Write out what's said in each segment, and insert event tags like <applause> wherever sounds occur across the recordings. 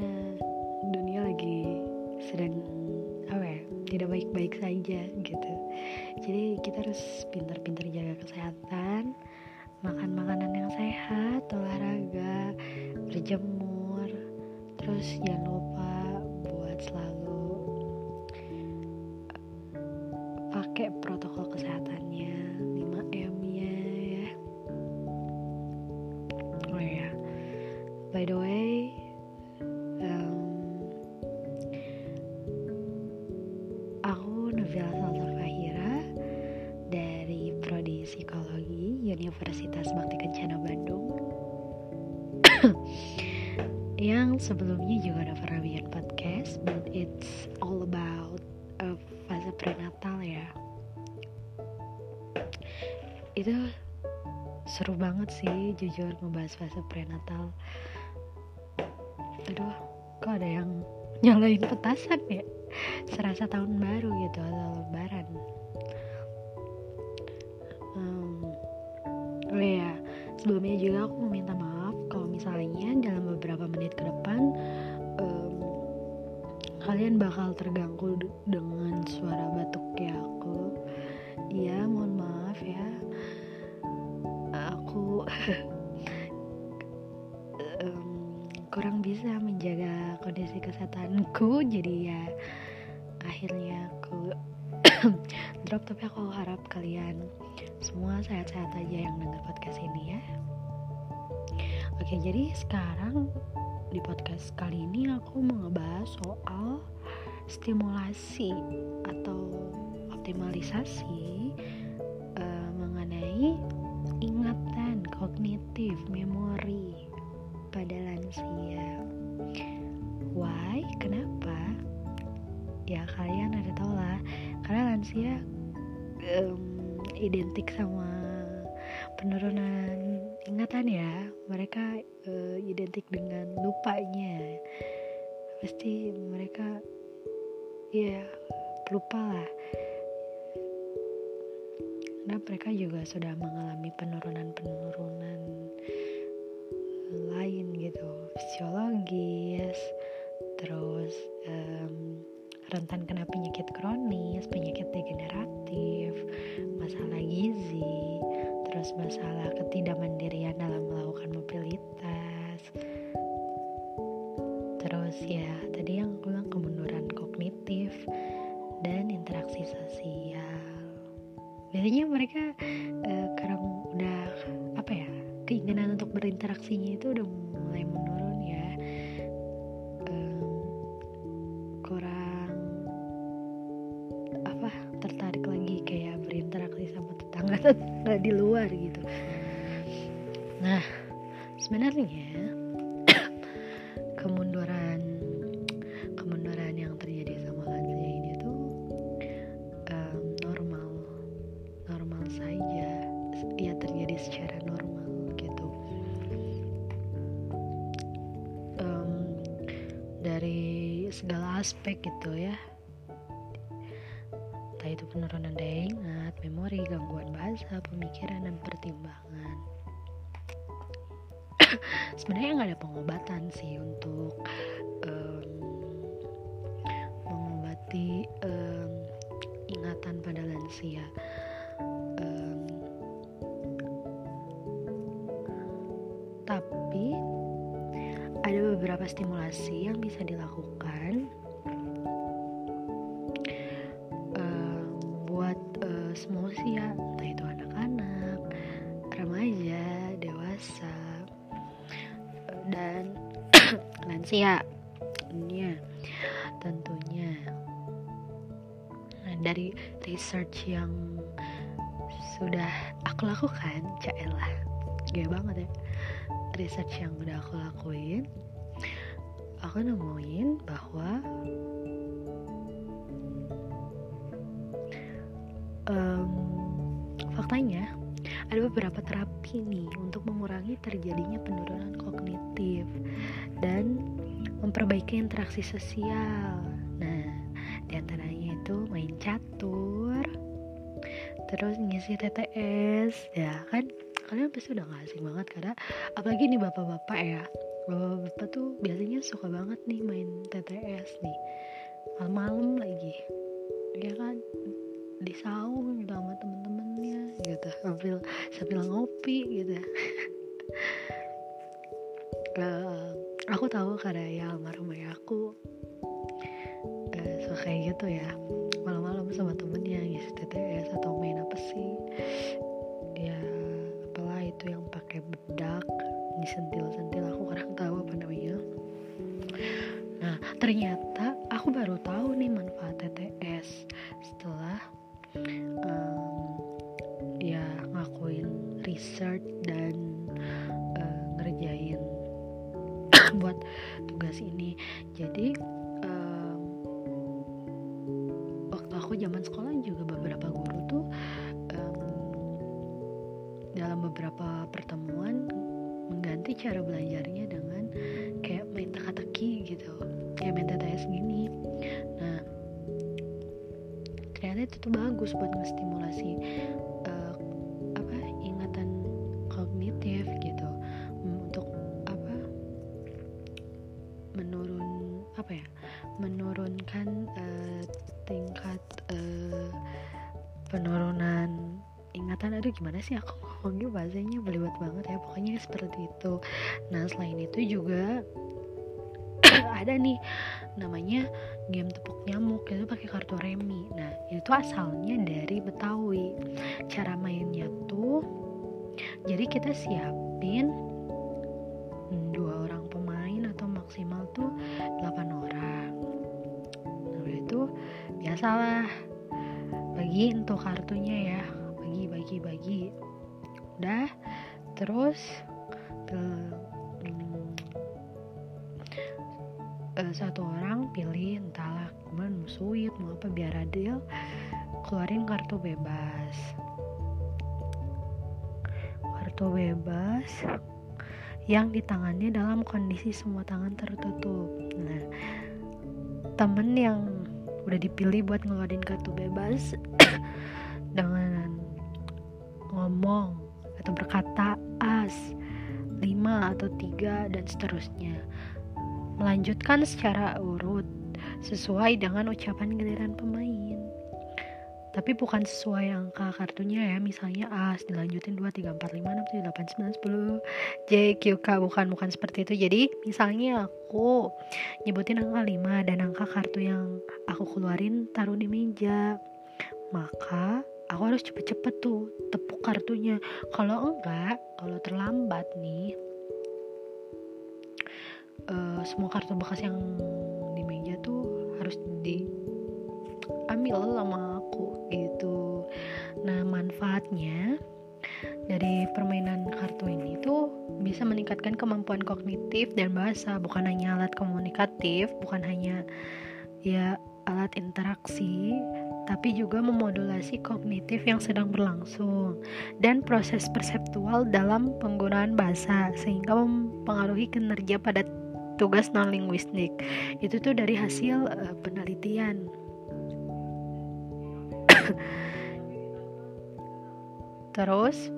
Karena dunia lagi sedang apa ya, tidak baik-baik saja gitu. Jadi kita harus pintar-pintar jaga kesehatan, makan makanan yang sehat, olahraga, berjemur, terus jangan lupa buat selalu pakai protokol kesehatannya Nabila Salsafahira dari Prodi Psikologi Universitas Bakti Kencana Bandung. <coughs> Yang sebelumnya juga udah pernah bikin podcast but it's all about uh, fase prenatal ya. Itu seru banget sih jujur ngebahas fase prenatal. Aduh kok ada yang nyalain petasan ya serasa tahun baru gitu atau lebaran. Um, oh ya sebelumnya juga aku mau minta maaf kalau misalnya dalam beberapa menit ke depan um, kalian bakal terganggu dengan suara batuknya aku. Iya mohon maaf ya. Aku <laughs> kurang bisa menjaga kondisi kesehatanku. <laughs> Jadi ya akhirnya aku <coughs> drop. Tapi aku harap kalian semua sehat-sehat aja yang denger podcast ini ya. Oke jadi sekarang di podcast kali ini aku mau ngebahas soal stimulasi atau optimalisasi uh, mengenai ingatan kognitif memori lansia um, identik sama penurunan ingatan ya. Mereka uh, identik dengan lupanya. Pasti mereka ya lupa lah. Karena mereka juga sudah mengalami penurunan-penurunan lain gitu. Fisiologis terus um, rentan kena penyakit kronis penyakit degeneratif masalah gizi terus masalah ketidakmandirian dalam melakukan mobilitas. Terus ya tadi yang aku bilang kemunduran kognitif dan interaksi sosial. Biasanya mereka uh, karena udah apa ya keinginan untuk berinteraksinya itu udah mulai menurun tetangga di luar gitu. Nah sebenarnya <coughs> kemunduran kemunduran yang terjadi sama lansia ini tuh um, normal. Normal saja. Ya terjadi secara normal gitu. Um, dari segala aspek gitu ya entah itu penurunan daya ingat, memori, gangguan bahasa, pemikiran, dan pertimbangan. <coughs> Sebenarnya nggak ada pengobatan sih untuk um, mengobati um, ingatan pada lansia. Um, tapi ada beberapa stimulasi yang bisa dilakukan semua usia entah itu anak-anak remaja dewasa. Dan <clears throat> lansia. Tentunya tentunya. Nah, dari research yang sudah aku lakukan caelah gaya banget ya. Research yang udah aku lakuin aku nemuin bahwa um, faktanya ada beberapa terapi nih untuk mengurangi terjadinya penurunan kognitif dan memperbaiki interaksi sosial. Nah, di antaranya itu main catur terus ngisi TTS ya kan kalian pasti udah gak asing banget karena apalagi nih bapak-bapak ya. Bapak-bapak tuh biasanya suka banget nih main TTS nih. Malam-malam lagi. Ya kan di saung gitu sama temen-temennya gitu. Sambil sambil ngopi gitu. Uh, <laughs> aku tahu karena ya almarhum ayah aku uh, suka kayak gitu ya. Malam-malam sama temennya ngisi TTS atau main apa sih. Ya apalah itu yang pakai bedak disentil-sentil aku kurang tahu apa namanya. Nah ternyata aku baru tahu nih manfaat TTS jadi um, waktu aku zaman sekolah juga beberapa guru tuh um, dalam beberapa pertemuan mengganti cara belajarnya dengan kayak main teka-teki gitu. Kayak main TTS gini nah ternyata itu tuh bagus buat ngestimulasi gimana sih aku ngomongnya? Bahasanya belibet banget ya pokoknya seperti itu. Nah selain itu juga <coughs> ada nih namanya game tepuk nyamuk itu pakai kartu remi. Nah itu asalnya dari Betawi. Cara mainnya tuh jadi kita siapin dua orang pemain atau maksimal tuh 8 orang. Nah itu biasalah bagi untuk kartunya ya bagi bagi bagi udah terus uh, uh, satu orang pilih entahlah mau sweet mau apa biar adil keluarin kartu bebas. Kartu bebas yang di tangannya dalam kondisi semua tangan tertutup. Nah temen yang udah dipilih buat ngeluarin kartu bebas <coughs> dengan ngomong atau berkata as lima atau tiga dan seterusnya. Melanjutkan secara urut sesuai dengan ucapan giliran pemain. Tapi bukan sesuai angka kartunya ya misalnya A dilanjutin 2, 3, 4, 5, 6, 7, 8, 9, 10 J, Q, K bukan bukan seperti itu. Jadi misalnya aku nyebutin angka 5 dan angka kartu yang aku keluarin taruh di meja maka aku harus cepet-cepet tuh tepuk kartunya. Kalau enggak kalau terlambat nih uh, semua kartu bekas yang di meja tuh harus diambil sama aku gitu. Nah manfaatnya dari permainan kartu ini tuh bisa meningkatkan kemampuan kognitif dan bahasa. Bukan hanya alat komunikatif bukan hanya ya alat interaksi tapi juga memodulasi kognitif yang sedang berlangsung dan proses perseptual dalam penggunaan bahasa sehingga mempengaruhi kinerja pada tugas non linguistik itu tuh dari hasil uh, penelitian. <coughs> Terus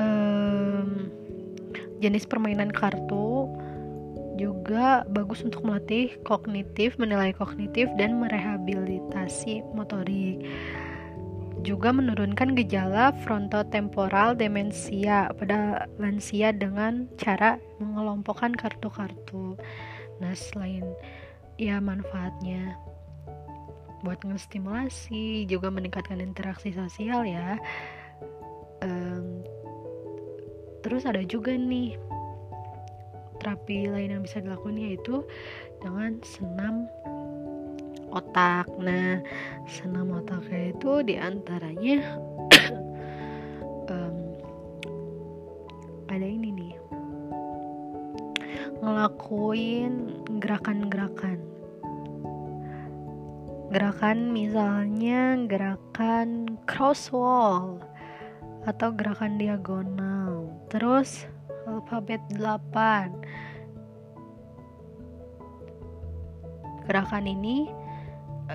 um, jenis permainan kartu juga bagus untuk melatih kognitif, menilai kognitif, dan merehabilitasi motorik juga menurunkan gejala frontotemporal demensia pada lansia dengan cara mengelompokkan kartu-kartu. Nah, selain ya manfaatnya buat ngestimulasi, juga meningkatkan interaksi sosial ya. Um, terus ada juga nih terapi lain yang bisa dilakukan yaitu dengan senam otak. Nah, senam otaknya itu di antaranya <coughs> um, ada ini nih. Ngelakuin gerakan-gerakan. Gerakan misalnya gerakan cross wall atau gerakan diagonal. Terus alfabet 8 gerakan ini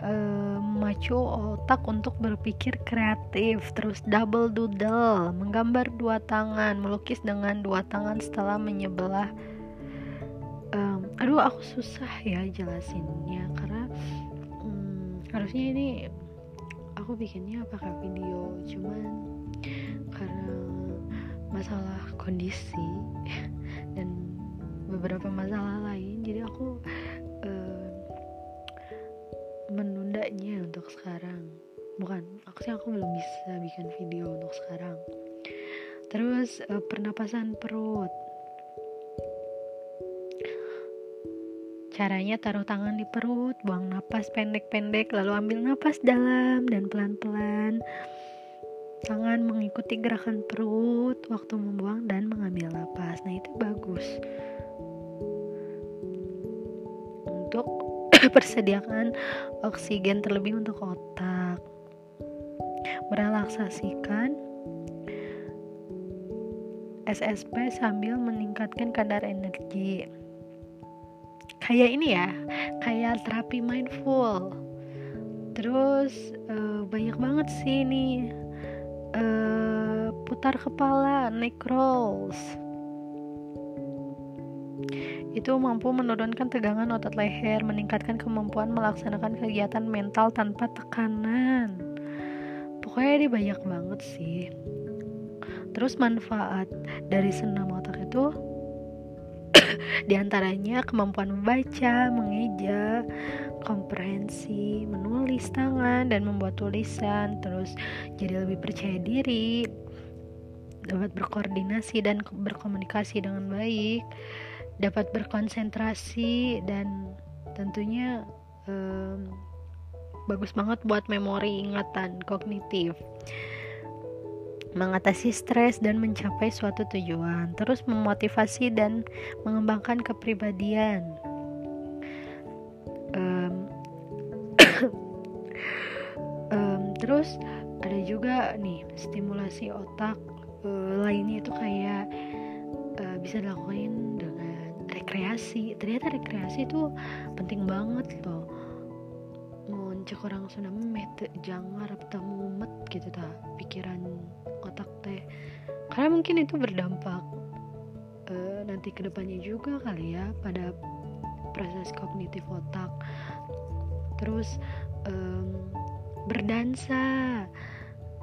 uh, memacu otak untuk berpikir kreatif terus double doodle menggambar dua tangan melukis dengan dua tangan setelah menyebelah. Um, aduh aku susah ya jelasinnya karena um, harusnya ini aku bikinnya pakai video cuman karena masalah kondisi <laughs> dan beberapa masalah lain. Jadi aku uh, menundanya untuk sekarang. Bukan aku sih aku belum bisa bikin video untuk sekarang. Terus uh, pernapasan perut. Caranya taruh tangan di perut, buang napas pendek-pendek, lalu ambil napas dalam dan pelan-pelan. Tangan mengikuti gerakan perut waktu membuang dan mengambil napas. Nah, itu bagus. Untuk <clears throat> persediaan oksigen terlebih untuk otak. Merelaksasikan SSP sambil meningkatkan kadar energi kayak ini ya kayak terapi mindful terus uh, banyak banget sih ini uh, putar kepala neck rolls. Itu mampu menurunkan tegangan otot leher meningkatkan kemampuan melaksanakan kegiatan mental tanpa tekanan. Pokoknya ini banyak banget sih. Terus manfaat dari senam otak itu <laughs> di antaranya kemampuan membaca, mengeja, komprehensi, menulis tangan dan membuat tulisan, terus jadi lebih percaya diri, dapat berkoordinasi dan berkomunikasi dengan baik, dapat berkonsentrasi dan tentunya um, bagus banget buat memori ingatan kognitif mengatasi stres dan mencapai suatu tujuan, terus memotivasi dan mengembangkan kepribadian. Um, um, <coughs> terus ada juga nih stimulasi otak uh, lainnya itu kayak uh, bisa dilakukan dengan rekreasi. Ternyata rekreasi itu penting banget loh cek orang Sunda mete jangan atau mumet gitu ta pikiran otak teh. Karena mungkin itu berdampak uh, nanti ke depannya juga kali ya pada proses kognitif otak. Terus um, berdansa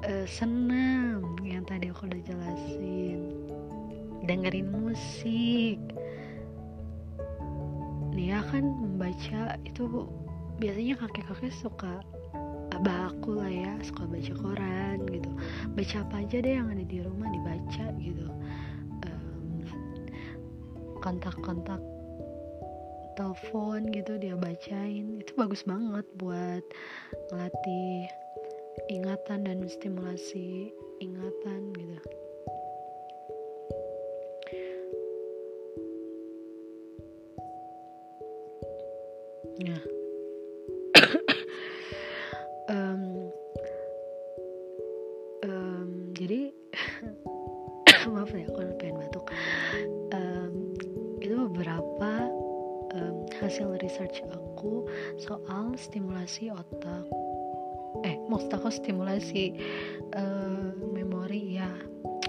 uh, senam yang tadi aku udah jelasin. Dengerin musik. Nih ya kan membaca itu biasanya kakek-kakek suka abah aku lah ya suka baca koran gitu. Baca apa aja deh yang ada di rumah dibaca gitu. Kontak-kontak telepon gitu dia bacain. Itu bagus banget buat ngelatih ingatan dan stimulasi ingatan gitu soal stimulasi otak. Eh maksud aku stimulasi uh, memori ya.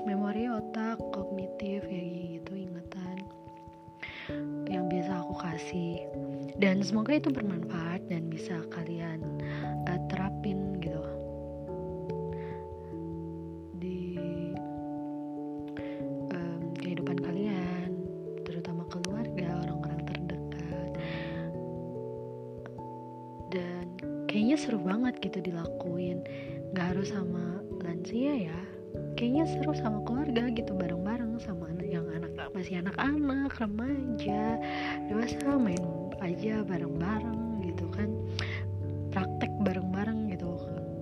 Memori otak kognitif ya gitu ingatan yang biasa aku kasih. Dan semoga itu bermanfaat dan bisa kalian uh, terapin gitu seru banget gitu dilakuin. Nggak harus sama lansia ya. Kayaknya seru sama keluarga gitu bareng-bareng sama anak yang anak masih anak-anak remaja dewasa main aja bareng-bareng gitu kan. Praktek bareng-bareng gitu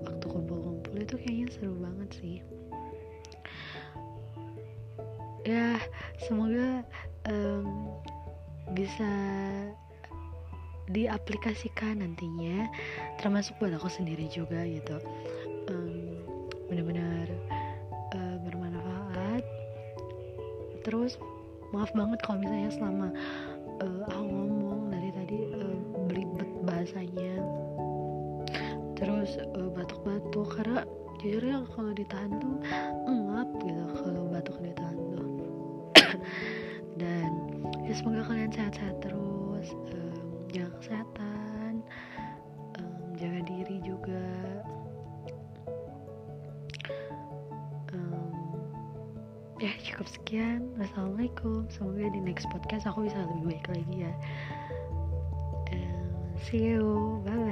waktu kumpul-kumpul itu kayaknya seru banget sih. Ya semoga um, bisa diaplikasikan nantinya termasuk buat aku sendiri juga gitu. Um, benar-benar uh, bermanfaat. Terus maaf banget kalau misalnya selama uh, aku ngomong dari tadi uh, belibet bahasanya. Terus uh, batuk-batuk karena jujur ya kalau ditahan tuh ngap gitu kalau batuk ditahan tuh. <coughs> Dan ya semoga kalian sehat-sehat terus um, jaga kesehatan um, jaga diri juga. Um, ya cukup sekian. Wassalamualaikum. Semoga di next podcast aku bisa lebih baik lagi ya. Um, see you. Bye bye